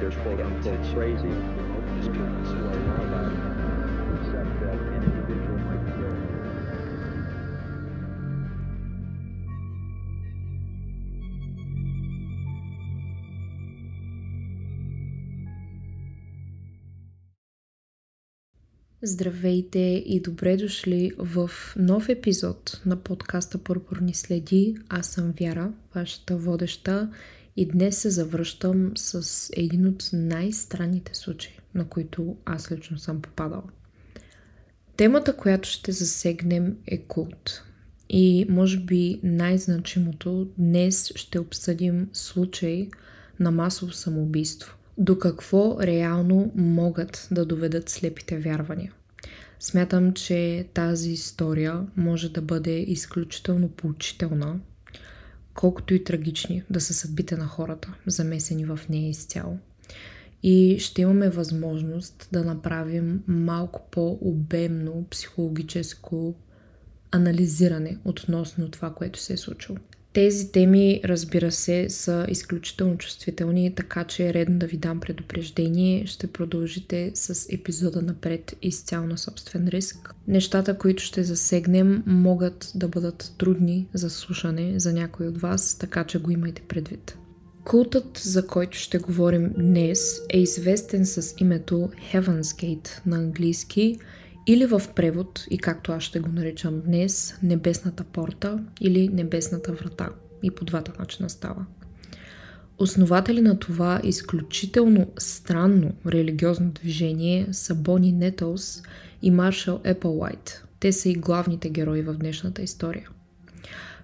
that they're quote unquote crazy. Здравейте и добре дошли в нов епизод на подкаста Пурпурни следи. Аз съм Вяра, вашата водеща и днес се завръщам с един от най-странните случаи, на които аз лично съм попадала. Темата, която ще засегнем е култ. И може би най-значимото днес ще обсъдим случай на масово самоубийство – до какво реално могат да доведат слепите вярвания. Смятам, че тази история може да бъде изключително поучителна, колкото и трагични да са съдбите на хората, замесени в нея изцяло. И ще имаме възможност да направим малко по-обемно психологическо анализиране относно това, което се е случило. Тези теми, разбира се, са изключително чувствителни, така че е редно да ви дам предупреждение. Ще продължите с епизода напред изцяло на собствен риск. Нещата, които ще засегнем, могат да бъдат трудни за слушане за някой от вас, така че го имайте предвид. Култът, за който ще говорим днес, е известен с името Heaven's Gate на английски – или в превод, и както аз ще го наричам днес, Небесната порта или Небесната врата. И по двата начина става. Основатели на това изключително странно религиозно движение са Бони Нетълс и Маршал Еплвайт. Те са и главните герои в днешната история.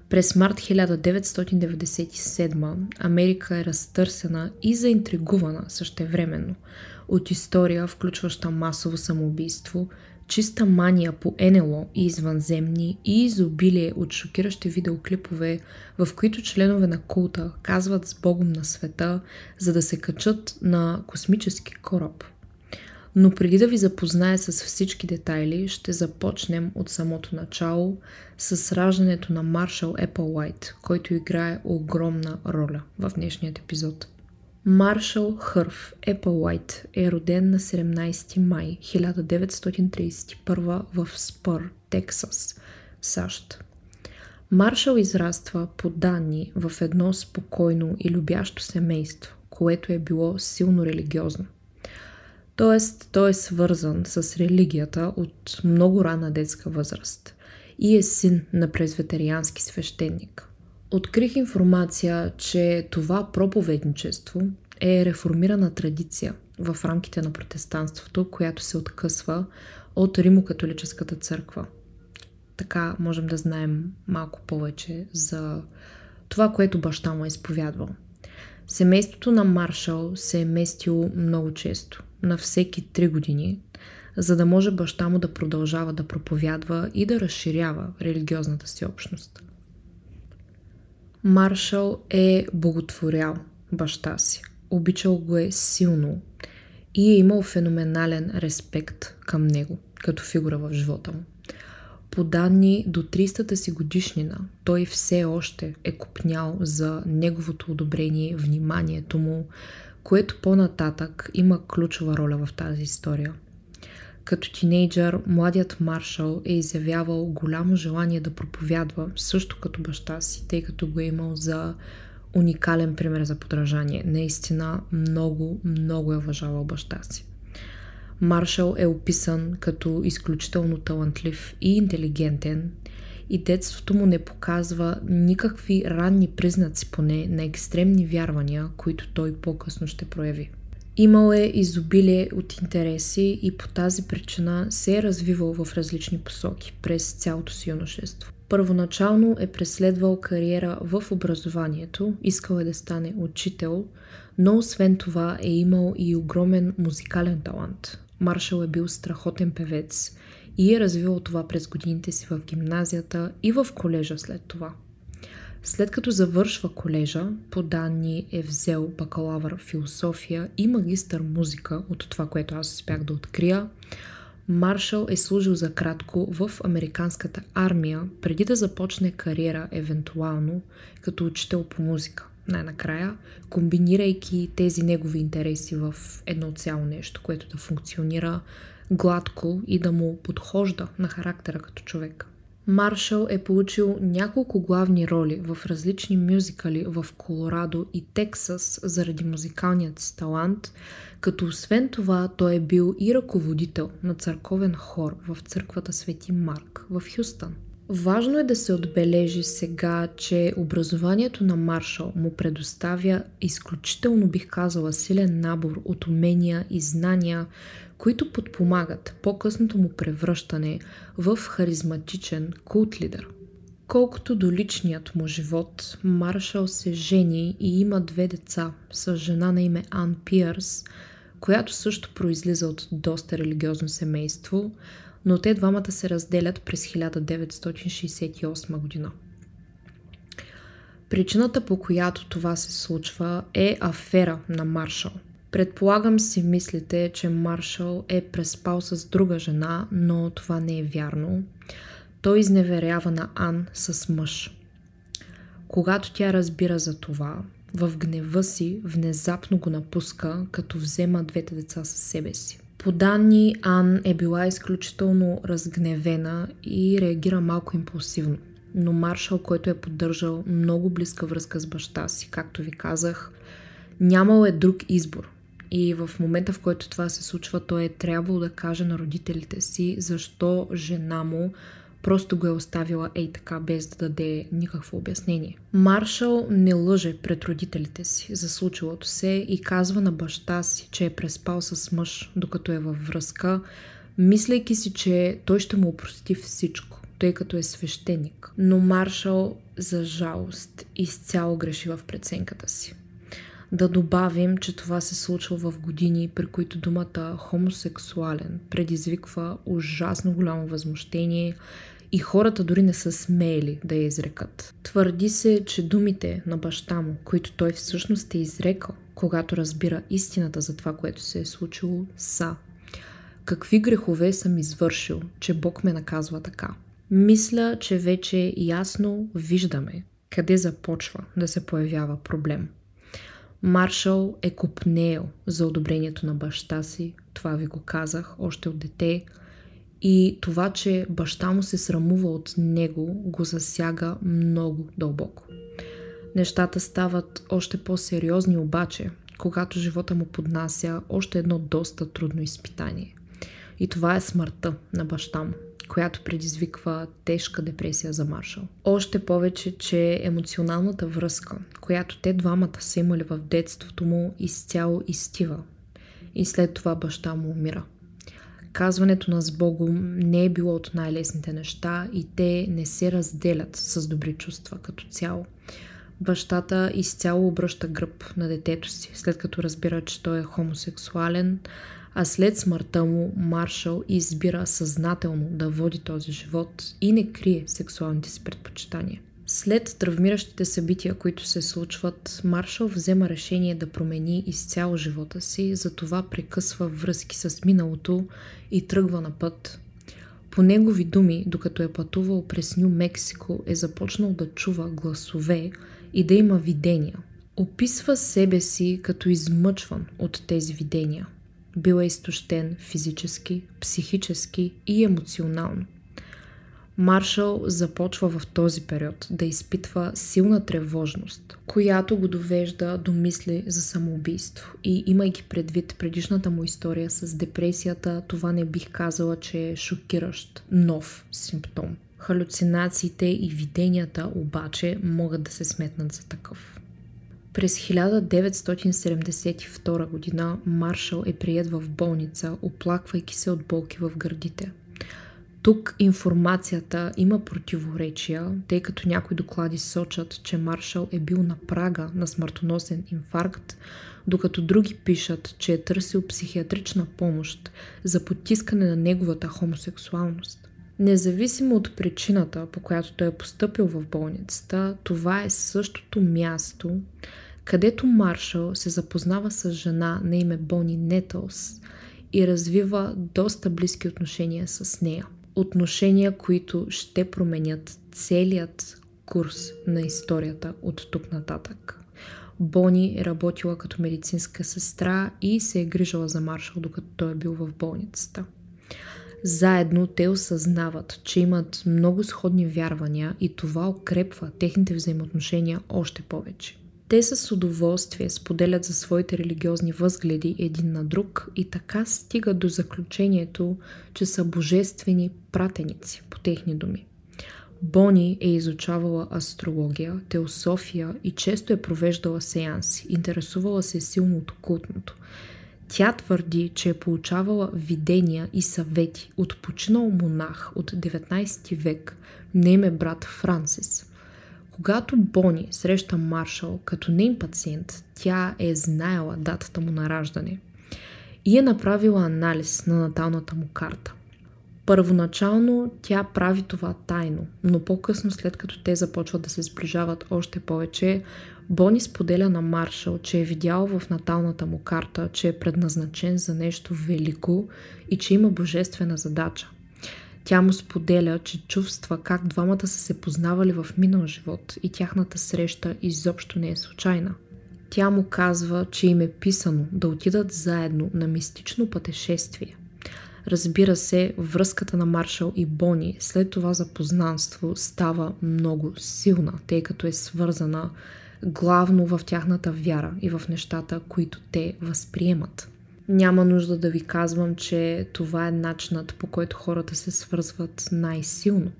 През март 1997 Америка е разтърсена и заинтригувана същевременно от история, включваща масово самоубийство, чиста мания по НЛО и извънземни и изобилие от шокиращи видеоклипове, в които членове на култа казват с Богом на света, за да се качат на космически кораб. Но преди да ви запозная с всички детайли, ще започнем от самото начало с раждането на Маршал Еплвайт, който играе огромна роля в днешният епизод. Маршал Хърф Еплвайт е роден на 17 май 1931 в Спър, Тексас, САЩ. Маршал израства по данни в едно спокойно и любящо семейство, което е било силно религиозно. Тоест, той е свързан с религията от много рана детска възраст и е син на презветериански свещеник – Открих информация, че това проповедничество е реформирана традиция в рамките на протестанството, която се откъсва от Римокатолическата църква. Така можем да знаем малко повече за това, което баща му е изповядвал. Семейството на Маршал се е местило много често, на всеки три години, за да може баща му да продължава да проповядва и да разширява религиозната си общност – Маршал е боготворял баща си. Обичал го е силно и е имал феноменален респект към него, като фигура в живота му. По данни до 300-та си годишнина, той все още е купнял за неговото одобрение, вниманието му, което по-нататък има ключова роля в тази история – като тинейджър, младият Маршал е изявявал голямо желание да проповядва, също като баща си, тъй като го е имал за уникален пример за подражание. Наистина много, много е уважавал баща си. Маршал е описан като изключително талантлив и интелигентен и детството му не показва никакви ранни признаци поне на екстремни вярвания, които той по-късно ще прояви. Имал е изобилие от интереси и по тази причина се е развивал в различни посоки през цялото си юношество. Първоначално е преследвал кариера в образованието, искал е да стане учител, но освен това е имал и огромен музикален талант. Маршал е бил страхотен певец и е развивал това през годините си в гимназията и в колежа след това – след като завършва колежа, по данни е взел бакалавър философия и магистър музика от това, което аз успях да открия. Маршал е служил за кратко в американската армия, преди да започне кариера, евентуално, като учител по музика. Най-накрая, комбинирайки тези негови интереси в едно цяло нещо, което да функционира гладко и да му подхожда на характера като човек. Маршал е получил няколко главни роли в различни мюзикали в Колорадо и Тексас заради музикалният си талант, като освен това той е бил и ръководител на църковен хор в църквата Свети Марк в Хюстън. Важно е да се отбележи сега, че образованието на Маршал му предоставя изключително, бих казала, силен набор от умения и знания, които подпомагат по-късното му превръщане в харизматичен култ лидер. Колкото до личният му живот, Маршал се жени и има две деца с жена на име Ан Пиърс, която също произлиза от доста религиозно семейство, но те двамата се разделят през 1968 година. Причината по която това се случва е афера на Маршал. Предполагам си мислите, че Маршал е преспал с друга жена, но това не е вярно. Той изневерява на Ан с мъж. Когато тя разбира за това, в гнева си внезапно го напуска, като взема двете деца със себе си. По данни, Ан е била изключително разгневена и реагира малко импулсивно. Но Маршал, който е поддържал много близка връзка с баща си, както ви казах, нямал е друг избор. И в момента, в който това се случва, той е трябвало да каже на родителите си защо жена му просто го е оставила ей така, без да даде никакво обяснение. Маршал не лъже пред родителите си за случилото се и казва на баща си, че е преспал с мъж, докато е във връзка, мислейки си, че той ще му опрости всичко, тъй като е свещеник. Но Маршал, за жалост, изцяло греши в преценката си. Да добавим, че това се случва в години, при които думата хомосексуален предизвиква ужасно голямо възмущение и хората дори не са смели да я изрекат. Твърди се, че думите на баща му, които той всъщност е изрекал, когато разбира истината за това, което се е случило, са Какви грехове съм извършил, че Бог ме наказва така? Мисля, че вече ясно виждаме къде започва да се появява проблем. Маршал е купнеел за одобрението на баща си, това ви го казах още от дете, и това, че баща му се срамува от него, го засяга много дълбоко. Нещата стават още по-сериозни обаче, когато живота му поднася още едно доста трудно изпитание. И това е смъртта на баща му, която предизвиква тежка депресия за Маршал. Още повече, че емоционалната връзка, която те двамата са имали в детството му, изцяло изтива. И след това баща му умира казването на Богом не е било от най-лесните неща и те не се разделят с добри чувства като цяло. Бащата изцяло обръща гръб на детето си, след като разбира, че той е хомосексуален, а след смъртта му Маршал избира съзнателно да води този живот и не крие сексуалните си предпочитания. След травмиращите събития, които се случват, Маршал взема решение да промени изцяло живота си, затова прекъсва връзки с миналото и тръгва на път. По негови думи, докато е пътувал през Нью Мексико, е започнал да чува гласове и да има видения. Описва себе си като измъчван от тези видения. Бил е изтощен физически, психически и емоционално. Маршал започва в този период да изпитва силна тревожност, която го довежда до мисли за самоубийство. И имайки предвид предишната му история с депресията, това не бих казала, че е шокиращ нов симптом. Халюцинациите и виденията обаче могат да се сметнат за такъв. През 1972 година Маршал е прият в болница, оплаквайки се от болки в гърдите – тук информацията има противоречия, тъй като някои доклади сочат, че Маршал е бил на прага на смъртоносен инфаркт, докато други пишат, че е търсил психиатрична помощ за потискане на неговата хомосексуалност. Независимо от причината, по която той е поступил в болницата, това е същото място, където Маршал се запознава с жена на име Бони Нетълс и развива доста близки отношения с нея. Отношения, които ще променят целият курс на историята от тук нататък. Бони е работила като медицинска сестра и се е грижала за Маршал, докато той е бил в болницата. Заедно те осъзнават, че имат много сходни вярвания и това укрепва техните взаимоотношения още повече. Те с удоволствие споделят за своите религиозни възгледи един на друг и така стигат до заключението, че са божествени пратеници, по техни думи. Бони е изучавала астрология, теософия и често е провеждала сеанси, интересувала се силно от окултното. Тя твърди, че е получавала видения и съвети от починал монах от 19 век, на име брат Франсис. Когато Бони среща Маршал като нейн пациент, тя е знаела датата му на раждане и е направила анализ на наталната му карта. Първоначално тя прави това тайно, но по-късно, след като те започват да се сближават още повече, Бони споделя на Маршал, че е видял в наталната му карта, че е предназначен за нещо велико и че има божествена задача. Тя му споделя, че чувства как двамата са се познавали в минал живот и тяхната среща изобщо не е случайна. Тя му казва, че им е писано да отидат заедно на мистично пътешествие. Разбира се, връзката на Маршал и Бони след това запознанство става много силна, тъй като е свързана главно в тяхната вяра и в нещата, които те възприемат. Няма нужда да ви казвам, че това е начинът по който хората се свързват най-силно.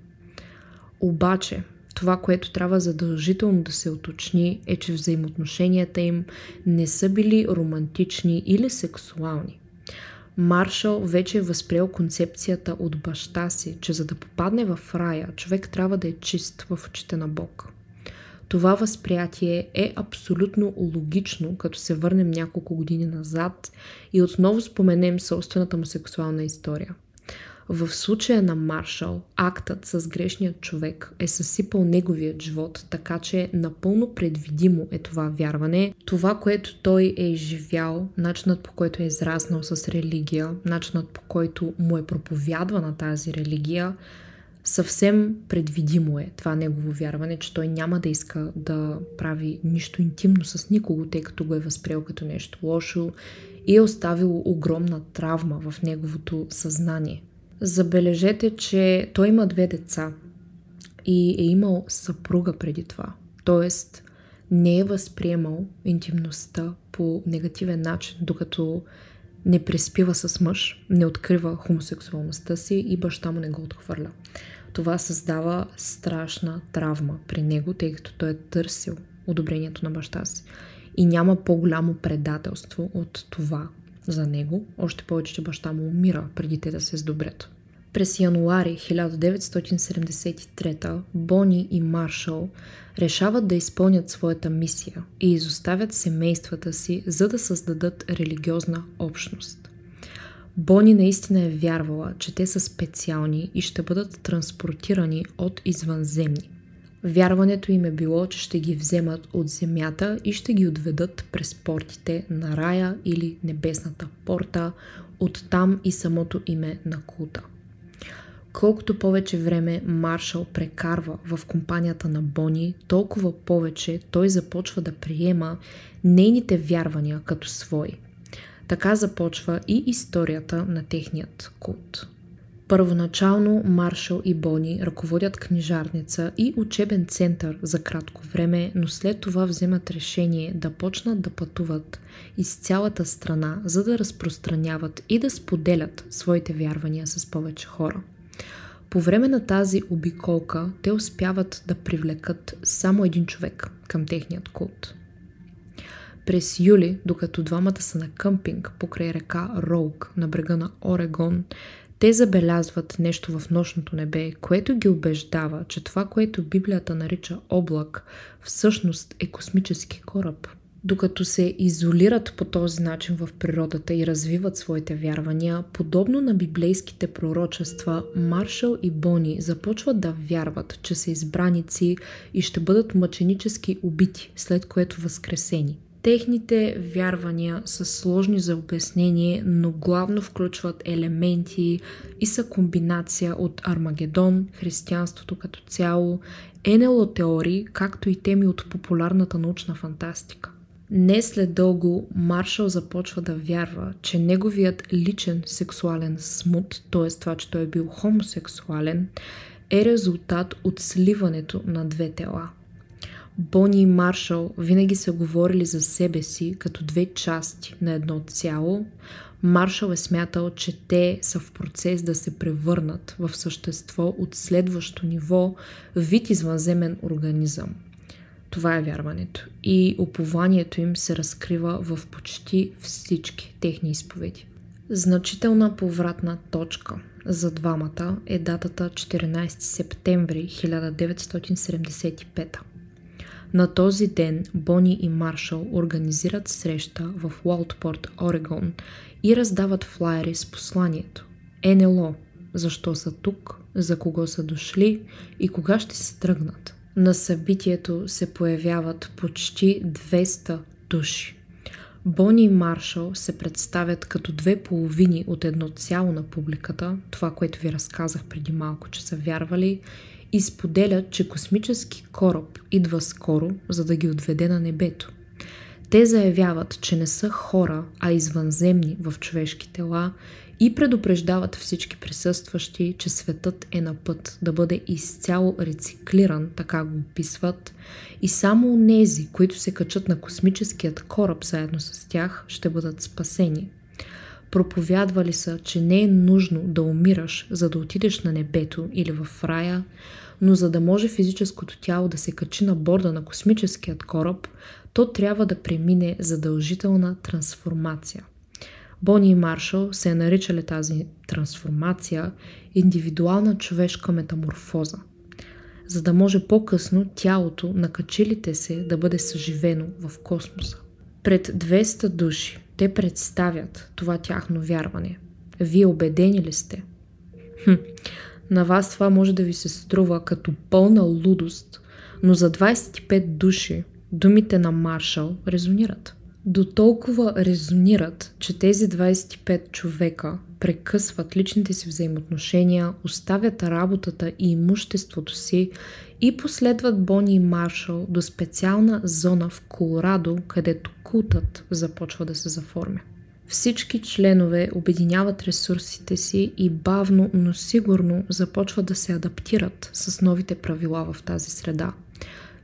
Обаче, това, което трябва задължително да се уточни, е, че взаимоотношенията им не са били романтични или сексуални. Маршал вече е възприел концепцията от баща си, че за да попадне в рая, човек трябва да е чист в очите на Бог. Това възприятие е абсолютно логично, като се върнем няколко години назад и отново споменем собствената му сексуална история. В случая на Маршал, актът с грешния човек е съсипал неговият живот, така че напълно предвидимо е това вярване. Това, което той е изживял, начинът по който е израснал с религия, начинът по който му е проповядвана тази религия, съвсем предвидимо е това негово вярване, че той няма да иска да прави нищо интимно с никого, тъй като го е възприел като нещо лошо и е оставило огромна травма в неговото съзнание. Забележете, че той има две деца и е имал съпруга преди това. Тоест, не е възприемал интимността по негативен начин, докато не преспива с мъж, не открива хомосексуалността си и баща му не го отхвърля. Това създава страшна травма при него, тъй като той е търсил одобрението на баща си. И няма по-голямо предателство от това за него, още повече, че баща му умира преди те да се сдобрят. През януари 1973 Бони и Маршал решават да изпълнят своята мисия и изоставят семействата си, за да създадат религиозна общност. Бони наистина е вярвала, че те са специални и ще бъдат транспортирани от извънземни. Вярването им е било, че ще ги вземат от земята и ще ги отведат през портите на рая или небесната порта, оттам и самото име на култа. Колкото повече време Маршал прекарва в компанията на Бони, толкова повече той започва да приема нейните вярвания като свои. Така започва и историята на техният култ. Първоначално Маршал и Бони ръководят книжарница и учебен център за кратко време, но след това вземат решение да почнат да пътуват из цялата страна, за да разпространяват и да споделят своите вярвания с повече хора. По време на тази обиколка те успяват да привлекат само един човек към техният култ. През юли, докато двамата са на къмпинг покрай река Роуг на брега на Орегон, те забелязват нещо в нощното небе, което ги убеждава, че това, което Библията нарича облак, всъщност е космически кораб – докато се изолират по този начин в природата и развиват своите вярвания, подобно на библейските пророчества, Маршал и Бони започват да вярват, че са избраници и ще бъдат мъченически убити, след което възкресени. Техните вярвания са сложни за обяснение, но главно включват елементи и са комбинация от Армагедон, християнството като цяло, НЛО теории, както и теми от популярната научна фантастика. Не след дълго Маршал започва да вярва, че неговият личен сексуален смут, т.е. това, че той е бил хомосексуален, е резултат от сливането на две тела. Бони и Маршал винаги са говорили за себе си като две части на едно цяло. Маршал е смятал, че те са в процес да се превърнат в същество от следващо ниво, вид извънземен организъм. Това е вярването. И упованието им се разкрива в почти всички техни изповеди. Значителна повратна точка за двамата е датата 14 септември 1975. На този ден Бони и Маршал организират среща в Уолтпорт, Орегон и раздават флайери с посланието НЛО, защо са тук, за кого са дошли и кога ще се тръгнат. На събитието се появяват почти 200 души. Бони и Маршал се представят като две половини от едно цяло на публиката, това, което ви разказах преди малко, че са вярвали, и споделят, че космически кораб идва скоро, за да ги отведе на небето. Те заявяват, че не са хора, а извънземни в човешки тела и предупреждават всички присъстващи, че светът е на път да бъде изцяло рециклиран, така го описват, и само нези, които се качат на космическият кораб заедно с тях, ще бъдат спасени. Проповядвали са, че не е нужно да умираш, за да отидеш на небето или в рая, но за да може физическото тяло да се качи на борда на космическият кораб, то трябва да премине задължителна трансформация. Бони и Маршал се е наричали тази трансформация индивидуална човешка метаморфоза, за да може по-късно тялото на качилите се да бъде съживено в космоса. Пред 200 души те представят това тяхно вярване. Вие убедени ли сте? Хм, на вас това може да ви се струва като пълна лудост, но за 25 души думите на Маршал резонират. До толкова резонират, че тези 25 човека прекъсват личните си взаимоотношения, оставят работата и имуществото си и последват Бони и Маршал до специална зона в Колорадо, където култът започва да се заформя. Всички членове обединяват ресурсите си и бавно, но сигурно започват да се адаптират с новите правила в тази среда.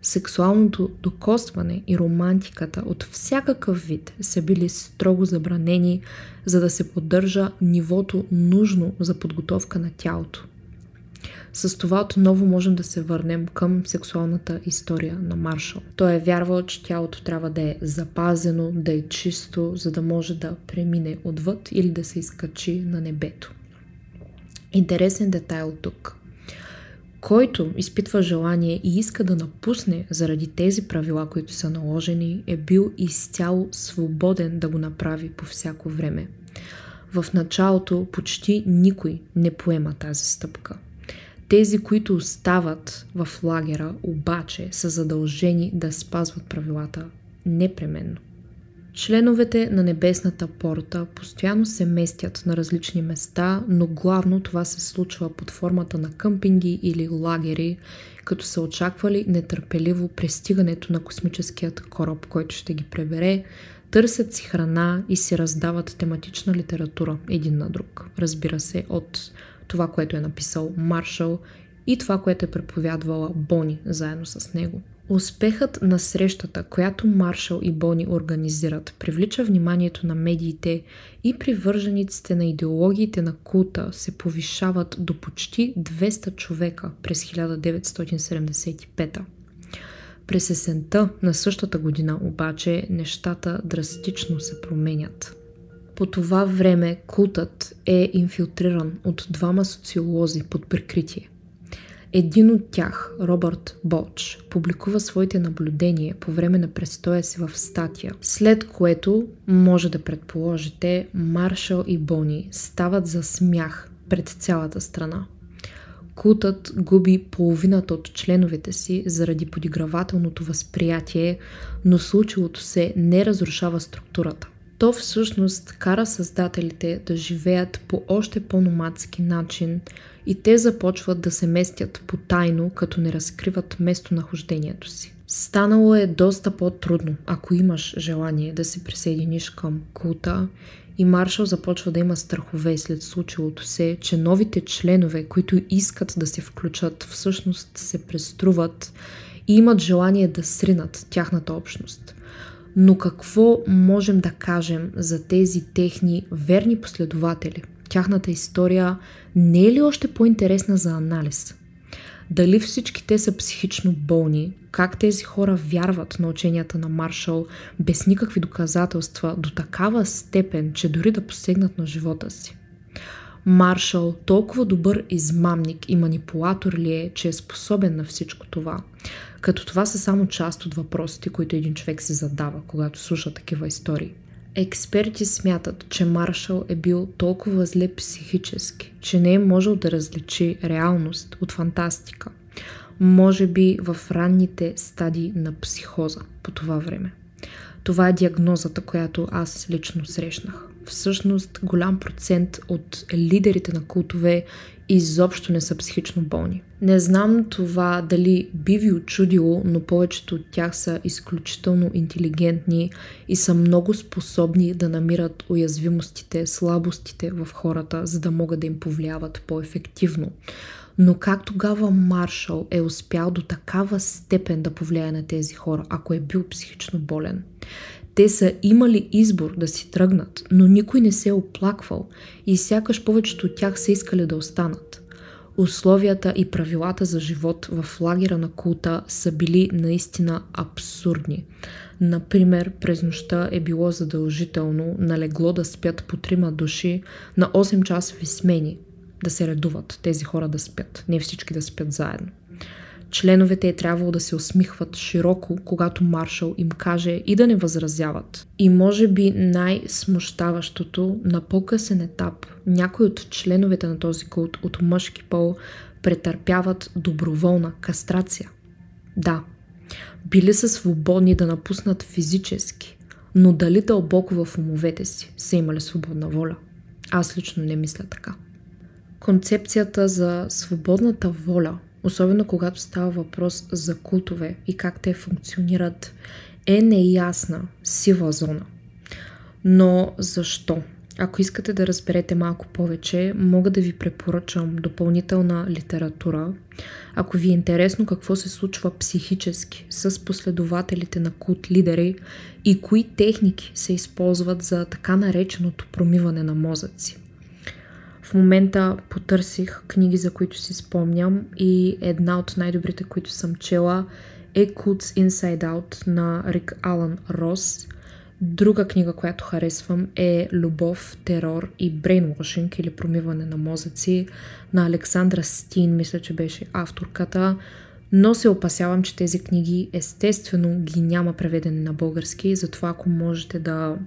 Сексуалното докосване и романтиката от всякакъв вид са били строго забранени, за да се поддържа нивото нужно за подготовка на тялото. С това отново можем да се върнем към сексуалната история на Маршал. Той е вярвал, че тялото трябва да е запазено, да е чисто, за да може да премине отвъд или да се изкачи на небето. Интересен детайл тук. Който изпитва желание и иска да напусне заради тези правила, които са наложени, е бил изцяло свободен да го направи по всяко време. В началото почти никой не поема тази стъпка – тези, които остават в лагера, обаче са задължени да спазват правилата непременно. Членовете на Небесната порта постоянно се местят на различни места, но главно това се случва под формата на къмпинги или лагери, като са очаквали нетърпеливо пристигането на космическият кораб, който ще ги пребере, търсят си храна и си раздават тематична литература един на друг. Разбира се, от това, което е написал Маршал и това, което е преповядвала Бони заедно с него. Успехът на срещата, която Маршал и Бони организират, привлича вниманието на медиите и привържениците на идеологиите на култа се повишават до почти 200 човека през 1975 През есента на същата година обаче нещата драстично се променят. По това време култът е инфилтриран от двама социолози под прикритие. Един от тях, Робърт Боч, публикува своите наблюдения по време на престоя си в статия, след което, може да предположите, Маршал и Бони стават за смях пред цялата страна. култът губи половината от членовете си заради подигравателното възприятие, но случилото се не разрушава структурата. То всъщност кара създателите да живеят по още по-номадски начин и те започват да се местят по-тайно, като не разкриват местонахождението си. Станало е доста по-трудно, ако имаш желание да се присъединиш към култа и Маршал започва да има страхове след случилото се, че новите членове, които искат да се включат, всъщност се преструват и имат желание да сринат тяхната общност. Но какво можем да кажем за тези техни верни последователи? Тяхната история не е ли още по-интересна за анализ? Дали всички те са психично болни? Как тези хора вярват на ученията на Маршал без никакви доказателства до такава степен, че дори да посегнат на живота си? Маршал толкова добър измамник и манипулатор ли е, че е способен на всичко това? Като това са само част от въпросите, които един човек си задава, когато слуша такива истории. Експерти смятат, че Маршал е бил толкова зле психически, че не е можел да различи реалност от фантастика. Може би в ранните стадии на психоза по това време. Това е диагнозата, която аз лично срещнах. Всъщност, голям процент от лидерите на култове изобщо не са психично болни. Не знам това дали би ви очудило, но повечето от тях са изключително интелигентни и са много способни да намират уязвимостите, слабостите в хората, за да могат да им повлияват по-ефективно. Но как тогава Маршал е успял до такава степен да повлияе на тези хора, ако е бил психично болен? Те са имали избор да си тръгнат, но никой не се е оплаквал и сякаш повечето от тях са искали да останат. Условията и правилата за живот в лагера на култа са били наистина абсурдни. Например, през нощта е било задължително на легло да спят по трима души на 8 часови смени, да се редуват тези хора да спят, не всички да спят заедно. Членовете е трябвало да се усмихват широко, когато Маршал им каже и да не възразяват. И може би най-смущаващото на по-късен етап, някои от членовете на този култ от мъжки пол претърпяват доброволна кастрация. Да, били са свободни да напуснат физически, но дали дълбоко в умовете си са имали свободна воля? Аз лично не мисля така. Концепцията за свободната воля особено когато става въпрос за култове и как те функционират, е неясна, сива зона. Но защо? Ако искате да разберете малко повече, мога да ви препоръчам допълнителна литература. Ако ви е интересно какво се случва психически с последователите на култ лидери и кои техники се използват за така нареченото промиване на мозъци. В момента потърсих книги, за които си спомням и една от най-добрите, които съм чела е Cults Inside Out на Рик Алън Рос. Друга книга, която харесвам е Любов, терор и брейнвошинг или промиване на мозъци на Александра Стин, мисля, че беше авторката. Но се опасявам, че тези книги естествено ги няма преведени на български, затова ако можете да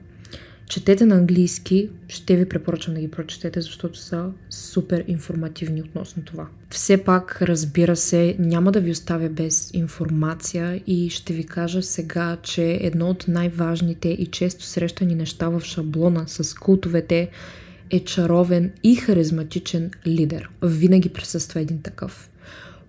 четете на английски, ще ви препоръчам да ги прочетете, защото са супер информативни относно това. Все пак, разбира се, няма да ви оставя без информация и ще ви кажа сега, че едно от най-важните и често срещани неща в шаблона с култовете е чаровен и харизматичен лидер. Винаги присъства един такъв.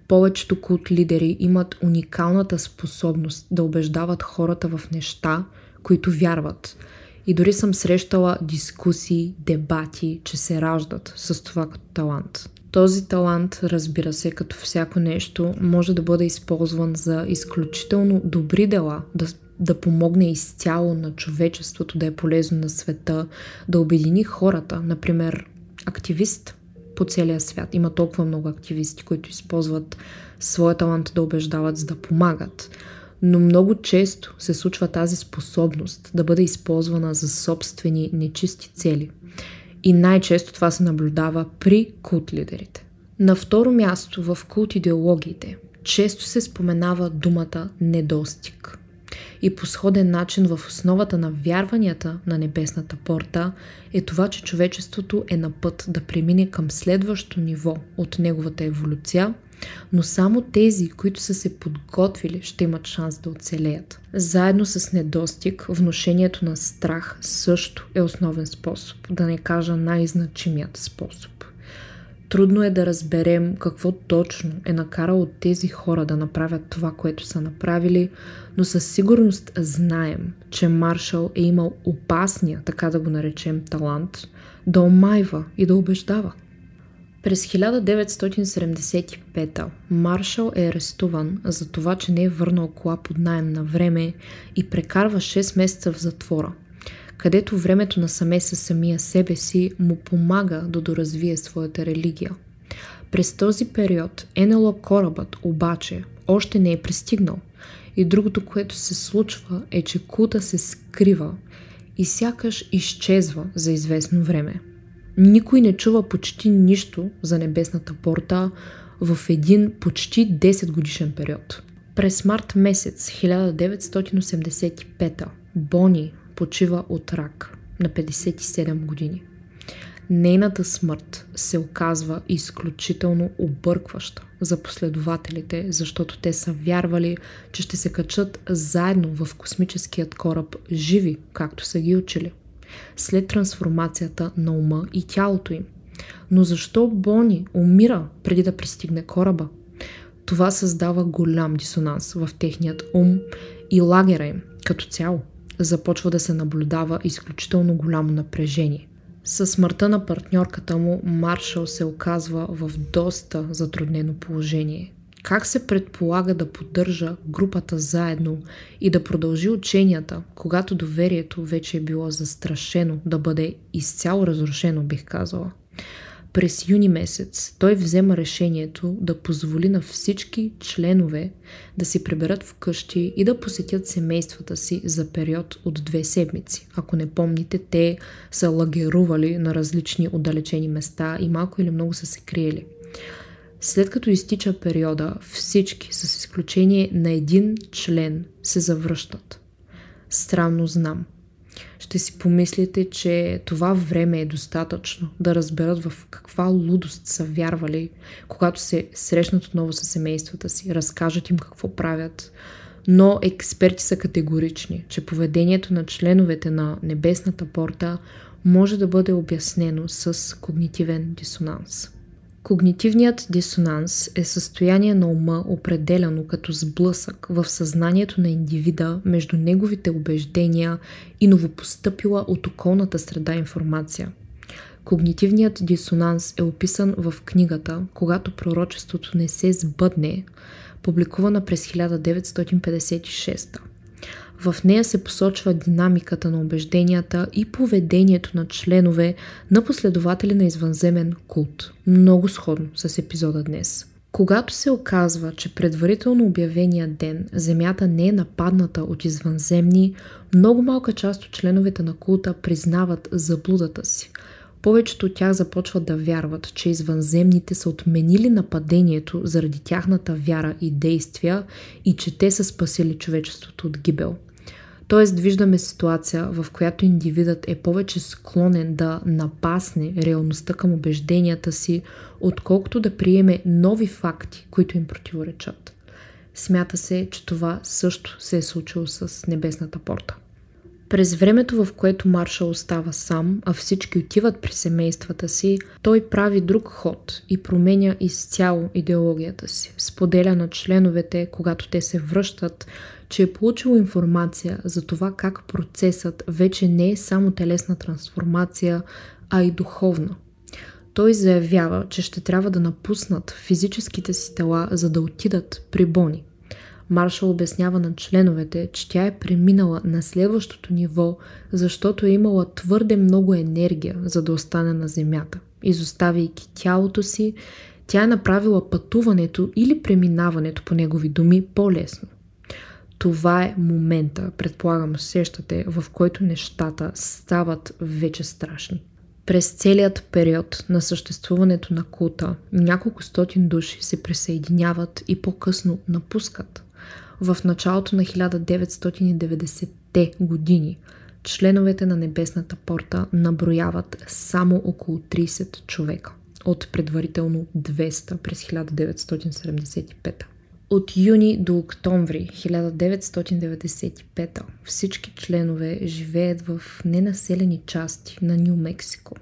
Повечето култ лидери имат уникалната способност да убеждават хората в неща, които вярват – и дори съм срещала дискусии, дебати, че се раждат с това като талант. Този талант, разбира се, като всяко нещо, може да бъде използван за изключително добри дела, да, да помогне изцяло на човечеството, да е полезно на света, да обедини хората, например, активист по целия свят. Има толкова много активисти, които използват своя талант да убеждават, за да помагат но много често се случва тази способност да бъде използвана за собствени нечисти цели. И най-често това се наблюдава при култ лидерите. На второ място в култ идеологиите често се споменава думата недостиг. И по сходен начин в основата на вярванията на небесната порта е това, че човечеството е на път да премине към следващо ниво от неговата еволюция, но само тези, които са се подготвили, ще имат шанс да оцелеят. Заедно с недостиг, вношението на страх също е основен способ, да не кажа най-значимият способ. Трудно е да разберем какво точно е накарало тези хора да направят това, което са направили, но със сигурност знаем, че Маршал е имал опасния, така да го наречем, талант да омайва и да убеждава. През 1975 Маршал е арестуван за това, че не е върнал кола под найем на време и прекарва 6 месеца в затвора – където времето на саме със самия себе си му помага да доразвие своята религия. През този период НЛО корабът обаче още не е пристигнал и другото, което се случва е, че култа се скрива и сякаш изчезва за известно време. Никой не чува почти нищо за небесната порта в един почти 10 годишен период. През март месец 1985 Бони почива от рак на 57 години. Нейната смърт се оказва изключително объркваща за последователите, защото те са вярвали, че ще се качат заедно в космическият кораб живи, както са ги учили, след трансформацията на ума и тялото им. Но защо Бони умира преди да пристигне кораба? Това създава голям дисонанс в техният ум и лагера им като цяло започва да се наблюдава изключително голямо напрежение. Със смъртта на партньорката му, Маршал се оказва в доста затруднено положение. Как се предполага да поддържа групата заедно и да продължи ученията, когато доверието вече е било застрашено да бъде изцяло разрушено, бих казала? През юни месец той взема решението да позволи на всички членове да си приберат вкъщи и да посетят семействата си за период от две седмици. Ако не помните, те са лагерували на различни отдалечени места и малко или много са се криели. След като изтича периода, всички, с изключение на един член, се завръщат. Странно знам ще си помислите, че това време е достатъчно да разберат в каква лудост са вярвали, когато се срещнат отново с семействата си, разкажат им какво правят. Но експерти са категорични, че поведението на членовете на Небесната порта може да бъде обяснено с когнитивен дисонанс. Когнитивният дисонанс е състояние на ума, определено като сблъсък в съзнанието на индивида между неговите убеждения и новопостъпила от околната среда информация. Когнитивният дисонанс е описан в книгата Когато пророчеството не се сбъдне, публикувана през 1956. В нея се посочва динамиката на убежденията и поведението на членове на последователи на извънземен култ. Много сходно с епизода днес. Когато се оказва, че предварително обявения ден Земята не е нападната от извънземни, много малка част от членовете на култа признават заблудата си. Повечето от тях започват да вярват, че извънземните са отменили нападението заради тяхната вяра и действия и че те са спасили човечеството от гибел. Тоест виждаме ситуация, в която индивидът е повече склонен да напасне реалността към убежденията си, отколкото да приеме нови факти, които им противоречат. Смята се, че това също се е случило с Небесната порта. През времето, в което Маршал остава сам, а всички отиват при семействата си, той прави друг ход и променя изцяло идеологията си. Споделя на членовете, когато те се връщат, че е получил информация за това как процесът вече не е само телесна трансформация, а и духовна. Той заявява, че ще трябва да напуснат физическите си тела, за да отидат при Бони. Маршал обяснява на членовете, че тя е преминала на следващото ниво, защото е имала твърде много енергия, за да остане на Земята. Изоставяйки тялото си, тя е направила пътуването или преминаването по негови думи по-лесно. Това е момента, предполагам, сещате, в който нещата стават вече страшни. През целият период на съществуването на култа, няколко стотин души се присъединяват и по-късно напускат. В началото на 1990-те години членовете на Небесната порта наброяват само около 30 човека от предварително 200 през 1975. От юни до октомври 1995 всички членове живеят в ненаселени части на Нью Мексико.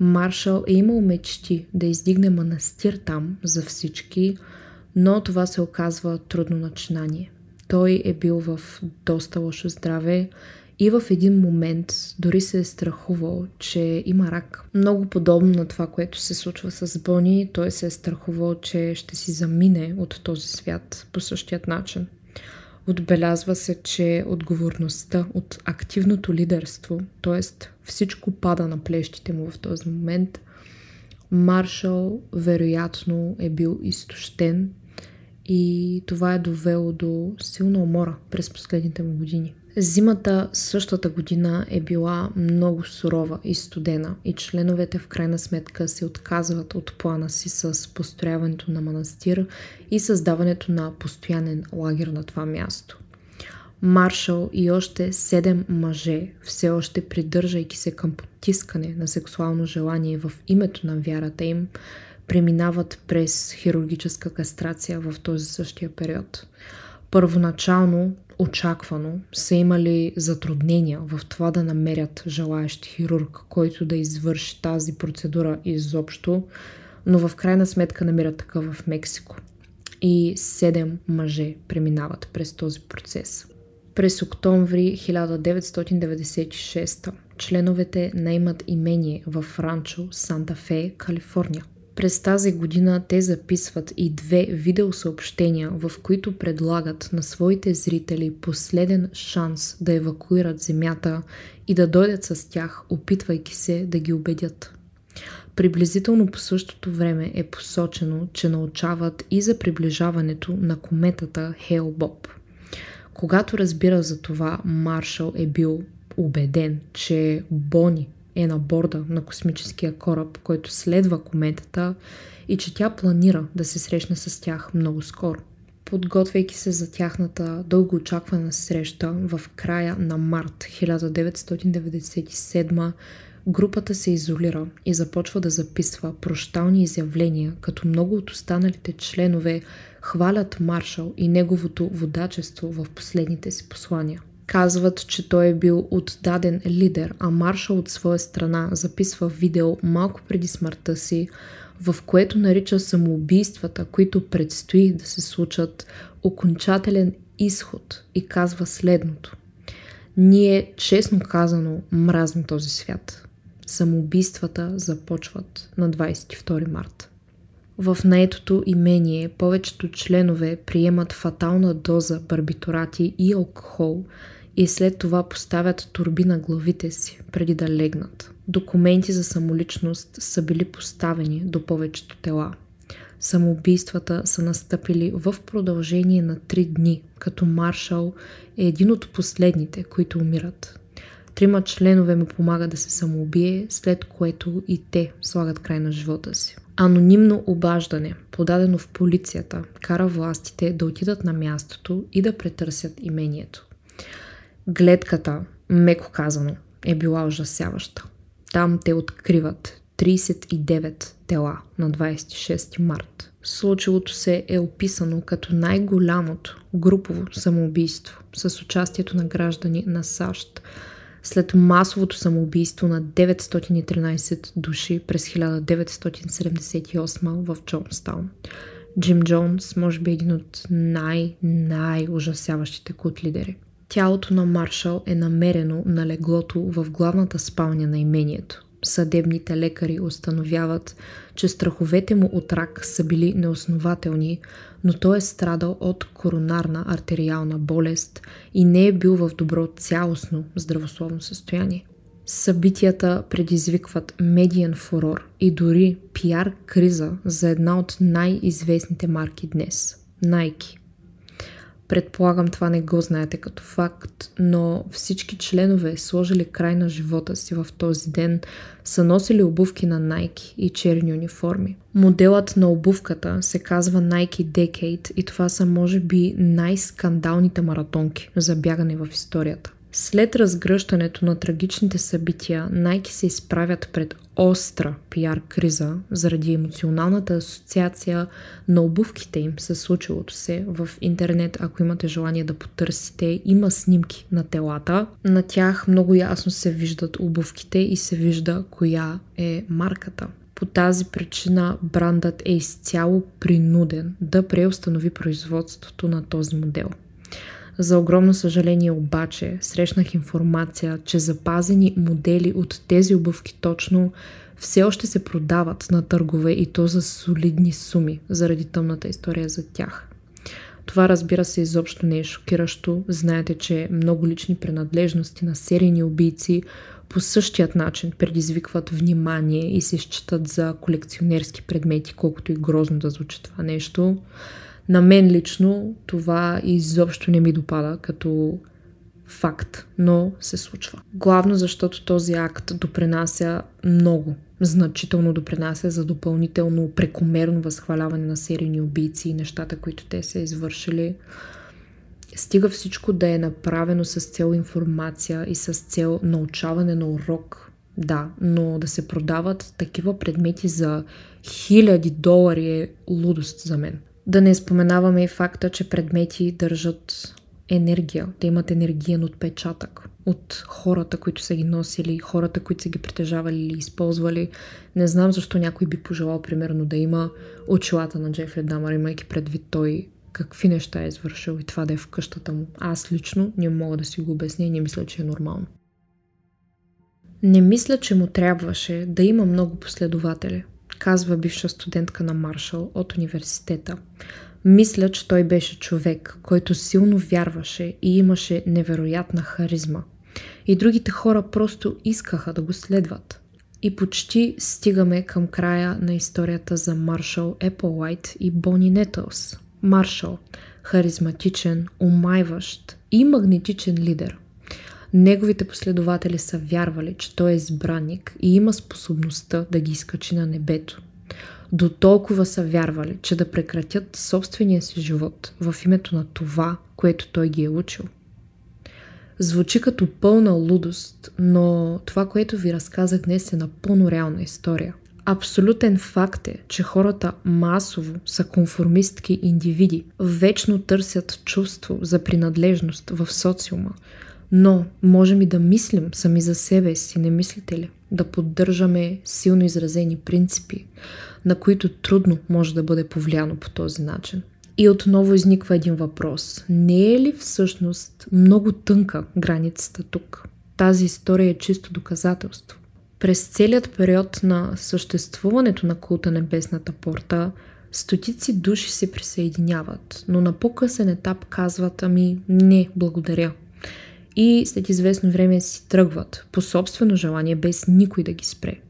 Маршал е имал мечти да издигне манастир там за всички, но това се оказва трудно начинание. Той е бил в доста лошо здраве и в един момент дори се е страхувал, че има рак. Много подобно на това, което се случва с Бони, той се е страхувал, че ще си замине от този свят по същият начин. Отбелязва се, че отговорността от активното лидерство, т.е. всичко пада на плещите му в този момент, Маршал вероятно е бил изтощен и това е довело до силна умора през последните му години. Зимата същата година е била много сурова и студена и членовете в крайна сметка се отказват от плана си с построяването на манастир и създаването на постоянен лагер на това място. Маршал и още седем мъже, все още придържайки се към потискане на сексуално желание в името на вярата им, преминават през хирургическа кастрация в този същия период. Първоначално очаквано са имали затруднения в това да намерят желаящ хирург, който да извърши тази процедура изобщо, но в крайна сметка намират такъв в Мексико. И седем мъже преминават през този процес. През октомври 1996 членовете наймат имение в ранчо Санта Фе, Калифорния – през тази година те записват и две видеосъобщения, в които предлагат на своите зрители последен шанс да евакуират земята и да дойдат с тях, опитвайки се да ги убедят. Приблизително по същото време е посочено, че научават и за приближаването на кометата Хейл Боб. Когато разбира за това, Маршал е бил убеден, че Бони е на борда на космическия кораб, който следва кометата и че тя планира да се срещне с тях много скоро. Подготвяйки се за тяхната дълго очаквана среща в края на март 1997 групата се изолира и започва да записва прощални изявления, като много от останалите членове хвалят Маршал и неговото водачество в последните си послания. Казват, че той е бил отдаден лидер, а Маршал от своя страна записва видео малко преди смъртта си, в което нарича самоубийствата, които предстои да се случат, окончателен изход и казва следното. Ние, честно казано, мразим този свят. Самоубийствата започват на 22 марта. В наетото имение повечето членове приемат фатална доза барбитурати и алкохол – и след това поставят турби на главите си, преди да легнат. Документи за самоличност са били поставени до повечето тела. Самоубийствата са настъпили в продължение на три дни, като Маршал е един от последните, които умират. Трима членове му помагат да се самоубие, след което и те слагат край на живота си. Анонимно обаждане, подадено в полицията, кара властите да отидат на мястото и да претърсят имението. Гледката, меко казано, е била ужасяваща. Там те откриват 39 тела на 26 март. Случилото се е описано като най-голямото групово самоубийство с участието на граждани на САЩ след масовото самоубийство на 913 души през 1978 в Джонстаун. Джим Джонс може би е един от най-най-ужасяващите кут лидери. Тялото на Маршал е намерено на леглото в главната спалня на имението. Съдебните лекари установяват, че страховете му от рак са били неоснователни, но той е страдал от коронарна артериална болест и не е бил в добро цялостно здравословно състояние. Събитията предизвикват медиен фурор и дори пиар криза за една от най-известните марки днес – Nike. Предполагам това не го знаете като факт, но всички членове, сложили край на живота си в този ден, са носили обувки на Nike и черни униформи. Моделът на обувката се казва Nike Decade и това са може би най-скандалните маратонки за бягане в историята. След разгръщането на трагичните събития, Nike се изправят пред остра пиар криза заради емоционалната асоциация на обувките им с случилото се в интернет. Ако имате желание да потърсите, има снимки на телата. На тях много ясно се виждат обувките и се вижда коя е марката. По тази причина брандът е изцяло принуден да преустанови производството на този модел. За огромно съжаление обаче срещнах информация, че запазени модели от тези обувки точно все още се продават на търгове и то за солидни суми, заради тъмната история за тях. Това разбира се изобщо не е шокиращо. Знаете, че много лични принадлежности на серийни убийци по същият начин предизвикват внимание и се считат за колекционерски предмети, колкото и грозно да звучи това нещо. На мен лично това изобщо не ми допада като факт, но се случва. Главно защото този акт допринася много, значително допринася за допълнително прекомерно възхваляване на серийни убийци и нещата, които те са извършили. Стига всичко да е направено с цел информация и с цел научаване на урок. Да, но да се продават такива предмети за хиляди долари е лудост за мен. Да не споменаваме и факта, че предмети държат енергия, да имат енергиен отпечатък от хората, които са ги носили, хората, които са ги притежавали или използвали. Не знам защо някой би пожелал, примерно, да има очилата на Джефри Дамър, имайки предвид той какви неща е извършил и това да е в къщата му. Аз лично не мога да си го обясня и не мисля, че е нормално. Не мисля, че му трябваше да има много последователи – казва бивша студентка на Маршал от университета. Мисля, че той беше човек, който силно вярваше и имаше невероятна харизма. И другите хора просто искаха да го следват. И почти стигаме към края на историята за Маршал Еплуайт и Бони Нетълс. Маршал – харизматичен, умайващ и магнетичен лидер – Неговите последователи са вярвали, че той е избранник и има способността да ги изкачи на небето. До толкова са вярвали, че да прекратят собствения си живот в името на това, което той ги е учил. Звучи като пълна лудост, но това, което ви разказах днес е напълно реална история. Абсолютен факт е, че хората масово са конформистки индивиди, вечно търсят чувство за принадлежност в социума, но можем и да мислим сами за себе си, не мислите ли? Да поддържаме силно изразени принципи, на които трудно може да бъде повлияно по този начин. И отново изниква един въпрос. Не е ли всъщност много тънка границата тук? Тази история е чисто доказателство. През целият период на съществуването на култа Небесната порта, стотици души се присъединяват, но на по-късен етап казват, ами не, благодаря, и след известно време си тръгват по собствено желание, без никой да ги спре.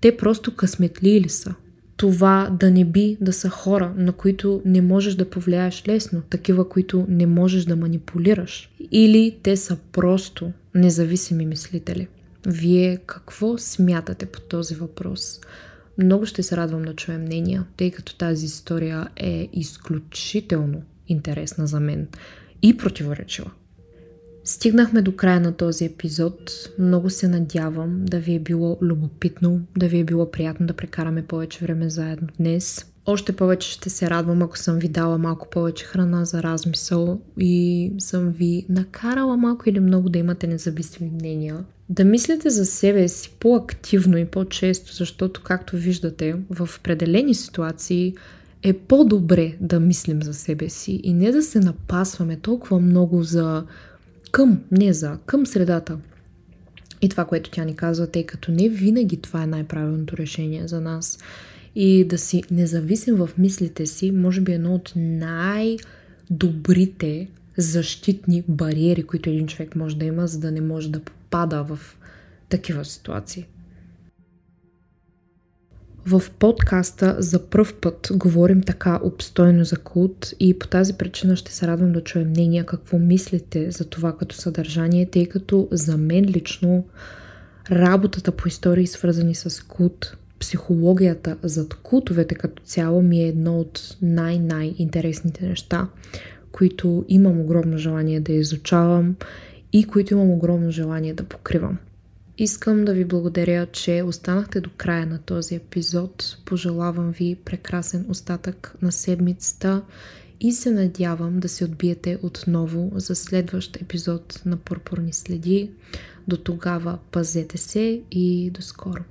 Те просто късметли ли са? Това да не би да са хора, на които не можеш да повлияеш лесно, такива, които не можеш да манипулираш. Или те са просто независими мислители. Вие какво смятате по този въпрос? Много ще се радвам да чуем мнения, тъй като тази история е изключително интересна за мен и противоречива. Стигнахме до края на този епизод. Много се надявам да ви е било любопитно, да ви е било приятно да прекараме повече време заедно днес. Още повече ще се радвам, ако съм ви дала малко повече храна за размисъл и съм ви накарала малко или много да имате независими мнения. Да мислите за себе си по-активно и по-често, защото, както виждате, в определени ситуации е по-добре да мислим за себе си и не да се напасваме толкова много за към, не за, към средата. И това, което тя ни казва, тъй като не винаги това е най-правилното решение за нас. И да си независим в мислите си, може би е едно от най-добрите защитни бариери, които един човек може да има, за да не може да попада в такива ситуации. В подкаста за пръв път говорим така обстойно за култ и по тази причина ще се радвам да чуем мнение какво мислите за това като съдържание, тъй като за мен лично работата по истории свързани с култ, психологията зад култовете като цяло ми е едно от най-най-интересните неща, които имам огромно желание да изучавам и които имам огромно желание да покривам. Искам да ви благодаря, че останахте до края на този епизод. Пожелавам ви прекрасен остатък на седмицата и се надявам да се отбиете отново за следващ епизод на Пурпурни следи. До тогава пазете се и до скоро!